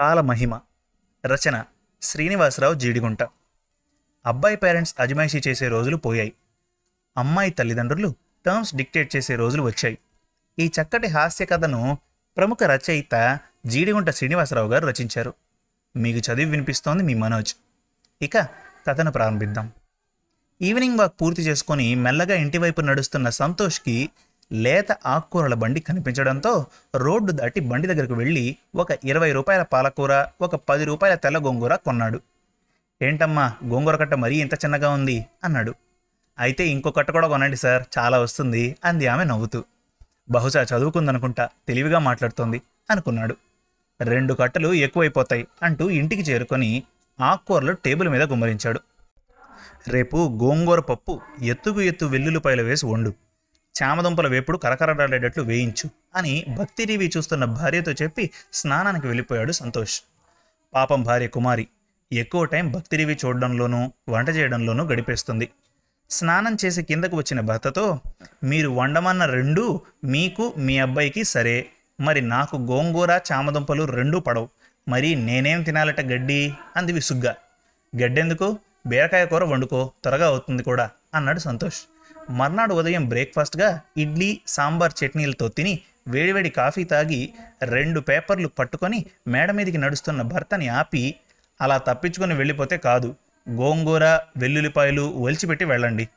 కాలమహిమ రచన శ్రీనివాసరావు జీడిగుంట. అబ్బాయి పేరెంట్స్ అజమాయిషీ చేసే రోజులు పోయాయి. అమ్మాయి తల్లిదండ్రులు టర్మ్స్ డిక్టేట్ చేసే రోజులు వచ్చాయి. ఈ చక్కటి హాస్య కథను ప్రముఖ రచయిత జీడిగుంట శ్రీనివాసరావు గారు రచించారు. మీకు చదివి వినిపిస్తోంది మీ మనోజ్. ఇక కథను ప్రారంభిద్దాం. ఈవినింగ్ వాక్ పూర్తి చేసుకొని మెల్లగా ఇంటివైపు నడుస్తున్న సంతోష్కి లేత ఆకుకూరల బండి కనిపించడంతో రోడ్డు దాటి బండి దగ్గరకు వెళ్ళి ఒక ఇరవై రూపాయల పాలకూర ఒక పది రూపాయల తెల్ల గోంగూర కొన్నాడు. ఏంటమ్మా గోంగూర కట్ట మరీ ఇంత చిన్నగా ఉంది? అన్నాడు. అయితే ఇంకో కట్ట కూడా కొనండి సార్ చాలా వస్తుంది అంది ఆమె నవ్వుతూ. బహుశా చదువుకుందనుకుంటా తెలివిగా మాట్లాడుతోంది అనుకున్నాడు. రెండు కట్టలు ఎక్కువైపోతాయి అంటూ ఇంటికి చేరుకొని ఆకుకూరలు టేబుల్ మీద గుమ్మరించాడు. రేపు గోంగూర పప్పు ఎత్తుకు ఎత్తు వెల్లుల్లిపాయలు వేసి వండు చామదుంపల వేపుడు కరకరలాడేటట్లు వేయించు అని భక్తి చూస్తున్న భార్యతో చెప్పి స్నానానికి వెళ్ళిపోయాడు సంతోష్. పాపం భార్య కుమారి ఎక్కువ టైం భక్తి చూడడంలోనూ వంట చేయడంలోనూ గడిపేస్తుంది. స్నానం చేసి కిందకు వచ్చిన భర్తతో మీరు వండమన్న రెండు మీకు మీ అబ్బాయికి సరే. మరి నాకు గోంగూర చామదుంపలు రెండూ పడవు. మరి నేనేం తినాలట గడ్డి? అంది విసుగ్గా. గడ్డెందుకు? బీరకాయ కూర వండుకో త్వరగా అవుతుంది కూడా అన్నాడు సంతోష్. మర్నాడు ఉదయం బ్రేక్ఫాస్ట్గా ఇడ్లీ సాంబార్ చట్నీలతో తిని వేడివేడి కాఫీ తాగి రెండు పేపర్లు పట్టుకొని మేడ మీదకి నడుస్తున్న భర్తని ఆపి అలా తప్పించుకొని వెళ్ళిపోతే కాదు. గోంగూర వెల్లుల్లిపాయలు ఒలిచిపెట్టి వెళ్ళండి.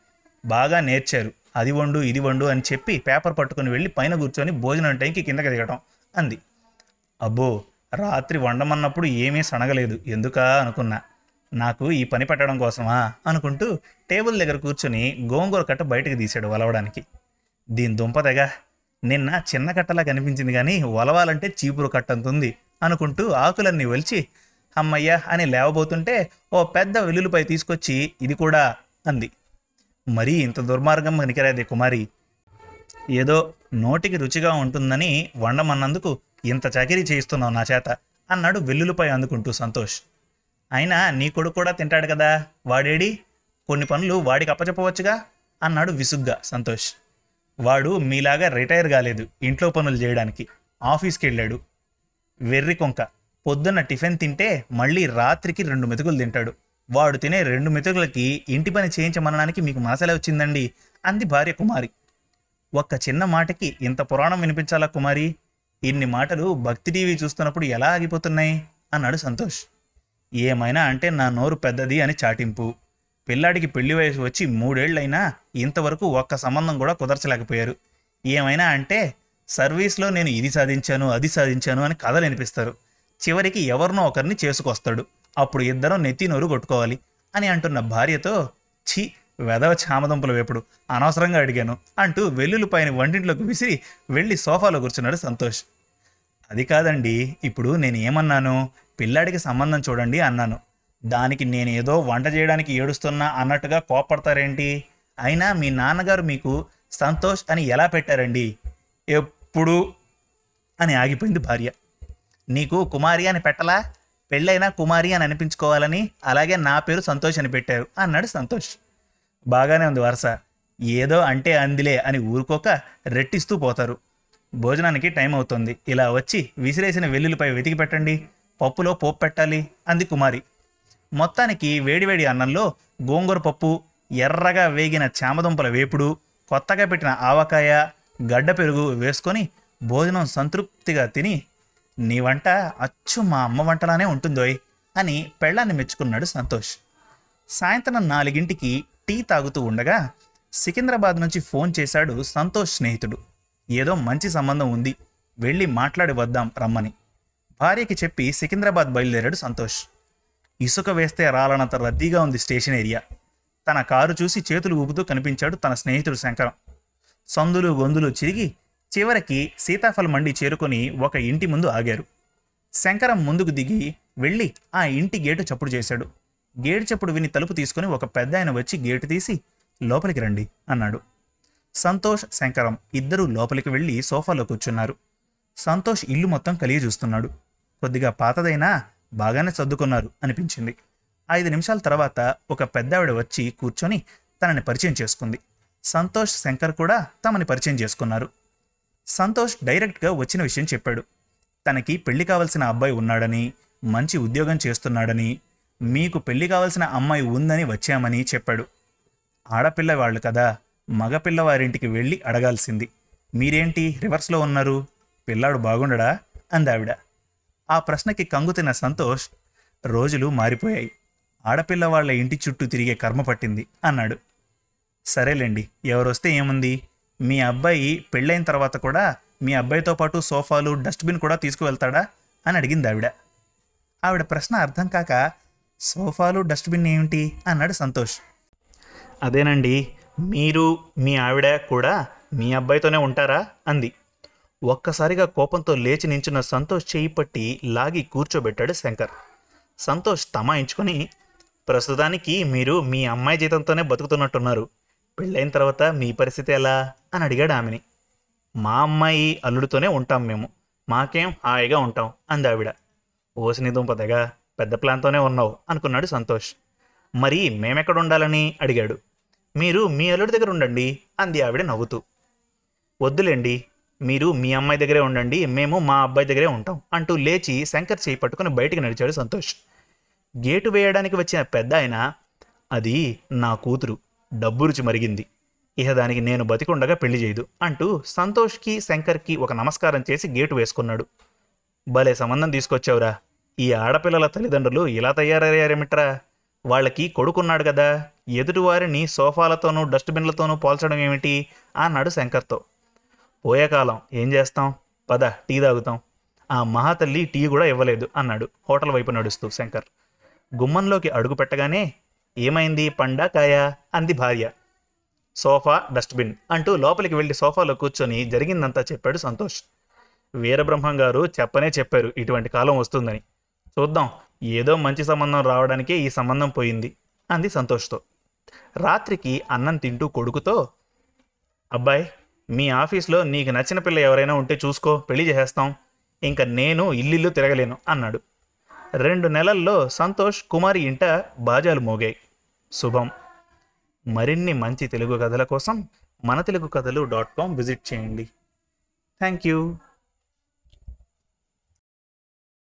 బాగా నేర్చారు. అది వండు ఇది వండు అని చెప్పి పేపర్ పట్టుకొని వెళ్ళి పైన కూర్చొని భోజనం టైంకి కిందకి దిగటం అంది. అబ్బో రాత్రి వండమన్నప్పుడు ఏమీ సనగలేదు. ఎందుకా అనుకున్నా. నాకు ఈ పని పెట్టడం కోసమా అనుకుంటూ టేబుల్ దగ్గర కూర్చొని గోంగూర కట్ట బయటకు తీశాడు వలవడానికి. దీని దుంపదగా నిన్న చిన్న కట్టలా కనిపించింది కానీ వలవాలంటే చీపురు కట్టంతుంది అనుకుంటూ ఆకులన్నీ వలిచి అమ్మయ్య అని లేవబోతుంటే ఓ పెద్ద వెల్లుల్లిపై తీసుకొచ్చి ఇది కూడా అంది. మరీ ఇంత దుర్మార్గం పనికిరాదే కుమారి. ఏదో నోటికి రుచిగా ఉంటుందని వండమన్నందుకు ఇంత చాకిరీ చేయిస్తున్నావు నా చేత అన్నాడు వెల్లుల్లిపై అందుకుంటూ సంతోష్. అయినా నీ కొడుకు కూడా తింటాడు కదా. వాడేడి? కొన్ని పనులు వాడికి అప్పచెప్పవచ్చుగా? అన్నాడు విసుగ్గా సంతోష్. వాడు మీలాగా రిటైర్ కాలేదు ఇంట్లో పనులు చేయడానికి. ఆఫీస్కి వెళ్ళాడు. వెర్రి కొంక. పొద్దున్న టిఫిన్ తింటే మళ్ళీ రాత్రికి రెండు మెతుకులు తింటాడు. వాడు తినే రెండు మెతుకులకి ఇంటి పని చేయించమనడానికి మీకు మనసలే వచ్చిందండి? అంది భార్య కుమారి. ఒక్క చిన్న మాటకి ఇంత పురాణం వినిపించాలా కుమారి? ఇన్ని మాటలు భక్తి టీవీ చూస్తున్నప్పుడు ఎలా ఆగిపోతున్నాయి? అన్నాడు సంతోష్. ఏమైనా అంటే నా నోరు పెద్దది అని చాటింపు. పిల్లాడికి పెళ్ళి వయసు వచ్చి మూడేళ్ళైనా ఇంతవరకు ఒక్క సంబంధం కూడా కుదర్చలేకపోయారు. ఏమైనా అంటే సర్వీస్లో నేను ఇది సాధించాను అది సాధించాను అని కథలు వినిపిస్తారు. చివరికి ఎవరినో ఒకరిని చేసుకొస్తాడు. అప్పుడు ఇద్దరం నెత్తి నోరు కొట్టుకోవాలి అని అంటున్న భార్యతో ఛీ వెదవ చామదుంపల వేపుడు అనవసరంగా అడిగాను అంటూ వెల్లుల్లిపాయని వంటింట్లోకి విసిరి వెళ్ళి సోఫాలో కూర్చున్నాడు సంతోష్. అది కాదండి ఇప్పుడు నేను ఏమన్నాను? పిల్లాడికి సంబంధం చూడండి అన్నాను. దానికి నేను ఏదో వంట చేయడానికి ఏడుస్తున్నా అన్నట్టుగా కోపడతారేంటి అయినా మీ నాన్నగారు మీకు సంతోష్ అని ఎలా పెట్టారండి? ఎప్పుడు? అని ఆగిపోయింది భార్య. నీకు కుమారి అని పెట్టలా? పెళ్ళైనా కుమారి అని అనిపించుకోవాలని అలాగే నా పేరు సంతోష్ అని పెట్టారు అన్నాడు సంతోష్. బాగానే ఉంది వరుస. ఏదో అంటే అందిలే అని ఊరుకోక రెట్టిస్తూ పోతారు. భోజనానికి టైం అవుతుంది. ఇలా వచ్చి విసిరేసిన వెల్లుల్లిపై వెతికి పెట్టండి. పప్పులో పోపు పెట్టాలి అంది కుమారి. మొత్తానికి వేడివేడి అన్నంలో గోంగూర పప్పు ఎర్రగా వేగిన చామదుంపల వేపుడు కొత్తగా పెట్టిన ఆవకాయ గడ్డ పెరుగు వేసుకొని భోజనం సంతృప్తిగా తిని నీ వంట అచ్చు మా అమ్మ వంటలానే ఉంటుందోయ్ అని పెళ్ళాన్ని మెచ్చుకున్నాడు సంతోష్. సాయంత్రం నాలుగింటికి టీ తాగుతూ ఉండగా సికింద్రాబాద్ నుంచి ఫోన్ చేశాడు సంతోష్ స్నేహితుడు. ఏదో మంచి సంబంధం ఉంది వెళ్ళి మాట్లాడి వద్దాం రమ్మని. భార్యకి చెప్పి సికింద్రాబాద్ బయలుదేరాడు సంతోష్. ఇసుక వేస్తే రాలనంత రద్దీగా ఉంది స్టేషన్ ఏరియా. తన కారు చూసి చేతులు ఊపుతూ కనిపించాడు తన స్నేహితుడు శంకరం. సందులు గొందులు చిరిగి చివరికి సీతాఫల మండి చేరుకొని ఒక ఇంటి ముందు ఆగారు. శంకరం ముందుకు దిగి వెళ్ళి ఆ ఇంటి గేటు చప్పుడు చేశాడు. గేటు చప్పుడు విని తలుపు తీసుకుని ఒక పెద్ద ఆయన వచ్చి గేటు తీసి లోపలికి రండి అన్నాడు. సంతోష్ శంకరం ఇద్దరూ లోపలికి వెళ్ళి సోఫాలో కూర్చున్నారు. సంతోష్ ఇల్లు మొత్తం కలిగి చూస్తున్నాడు కొద్దిగా పాతదైనా బాగానే సర్దుకున్నారు అనిపించింది. ఐదు నిమిషాల తర్వాత ఒక పెద్దావిడ వచ్చి కూర్చొని తనని పరిచయం చేసుకుంది. సంతోష్ శంకర్ కూడా తమని పరిచయం చేసుకున్నారు. సంతోష్ డైరెక్ట్గా వచ్చిన విషయం చెప్పాడు. తనకి పెళ్ళి కావలసిన అబ్బాయి ఉన్నాడని మంచి ఉద్యోగం చేస్తున్నాడని మీకు పెళ్ళి కావాల్సిన అమ్మాయి ఉందని వచ్చామని చెప్పాడు. ఆడపిల్ల వాళ్ళు కదా మగపిల్లవారింటికి వెళ్ళి అడగాల్సింది. మీరేంటి రివర్స్లో ఉన్నారు? పిల్లాడు బాగుండడా? అందావిడ. ఆ ప్రశ్నకి కంగుతిన సంతోష్ రోజులు మారిపోయాయి. ఆడపిల్ల వాళ్ళ ఇంటి చుట్టూ తిరిగే కర్మ పట్టింది అన్నాడు. సరేలేండి ఎవరొస్తే ఏముంది? మీ అబ్బాయి పెళ్ళైన తర్వాత కూడా మీ అబ్బాయితో పాటు సోఫాలు డస్ట్బిన్ కూడా తీసుకువెళ్తాడా? అని అడిగింది ఆవిడ ఆవిడ ప్రశ్న అర్థం కాక సోఫాలు డస్ట్బిన్ ఏమిటి? అన్నాడు సంతోష్. అదేనండి మీరు మీ ఆవిడ కూడా మీ అబ్బాయితోనే ఉంటారా? అంది. ఒక్కసారిగా కోపంతో లేచి నించున్న సంతోష్ చేయి పట్టి లాగి కూర్చోబెట్టాడు శంకర్. సంతోష్ తమాయించుకొని ప్రస్తుతానికి మీరు మీ అమ్మాయి జీతంతోనే బతుకుతున్నట్టున్నారు. పెళ్ళైన తర్వాత మీ పరిస్థితి ఎలా? అని అడిగాడు ఆమెని. మా అమ్మాయి అల్లుడితోనే ఉంటాం మేము. మాకేం హాయిగా ఉంటాం అంది ఆవిడ. ఓసిని దుంపదగా పెద్ద ప్లాన్తోనే ఉన్నావు అనుకున్నాడు సంతోష్. మరి మేమెక్కడ ఉండాలని? అడిగాడు. మీరు మీ అల్లుడి దగ్గర ఉండండి అంది ఆవిడ నవ్వుతూ. వద్దులేండి మీరు మీ అమ్మాయి దగ్గరే ఉండండి మేము మా అబ్బాయి దగ్గరే ఉంటాం అంటూ లేచి శంకర్ చేయి పట్టుకుని బయటికి నడిచాడు సంతోష్. గేటు వేయడానికి వచ్చిన పెద్ద ఆయన అది నా కూతురు డబ్బు రుచి మరిగింది ఇహ దానికి నేను బతికుండగా పెళ్ళి చేయదు అంటూ సంతోష్కి శంకర్కి ఒక నమస్కారం చేసి గేటు వేసుకున్నాడు. భలే సంబంధం తీసుకొచ్చావురా ఈ ఆడపిల్లల తల్లిదండ్రులు ఇలా తయారయ్యారేమిట్రా? వాళ్ళకి కొడుకున్నాడు కదా ఎదుటివారిని సోఫాలతోనూ డస్ట్బిన్లతోనూ పోల్చడం ఏమిటి? అన్నాడు శంకర్తో. పోయే కాలం ఏం చేస్తాం? పద టీ తాగుతాం. ఆ మహాతల్లి టీ కూడా ఇవ్వలేదు అన్నాడు హోటల్ వైపు నడుస్తూ శంకర్. గుమ్మంలోకి అడుగు పెట్టగానే ఏమైంది పండాకాయా? అంది భార్య. సోఫా డస్ట్బిన్ అంటూ లోపలికి వెళ్ళి సోఫాలో కూర్చొని జరిగిందంతా చెప్పాడు సంతోష్. వీరబ్రహ్మం గారు చెప్పనే చెప్పారు ఇటువంటి కాలం వస్తుందని. చూద్దాం ఏదో మంచి సంబంధం రావడానికే ఈ సంబంధం పోయింది అంది సంతోష్తో. రాత్రికి అన్నం తింటూ కొడుకుతో అబ్బాయి మీ ఆఫీస్లో నీకు నచ్చిన పిల్ల ఎవరైనా ఉంటే చూసుకో పెళ్ళి చేసేస్తాం. ఇంకా నేను ఇల్లిల్లు తిరగలేను అన్నాడు. రెండు నెలల్లో సంతోష్ కుమారి ఇంట బాజాలు మోగాయి. శుభం. మరిన్ని మంచి తెలుగు కథల కోసం మన Telugu Kathalu dot com visit చేయండి. Thank you.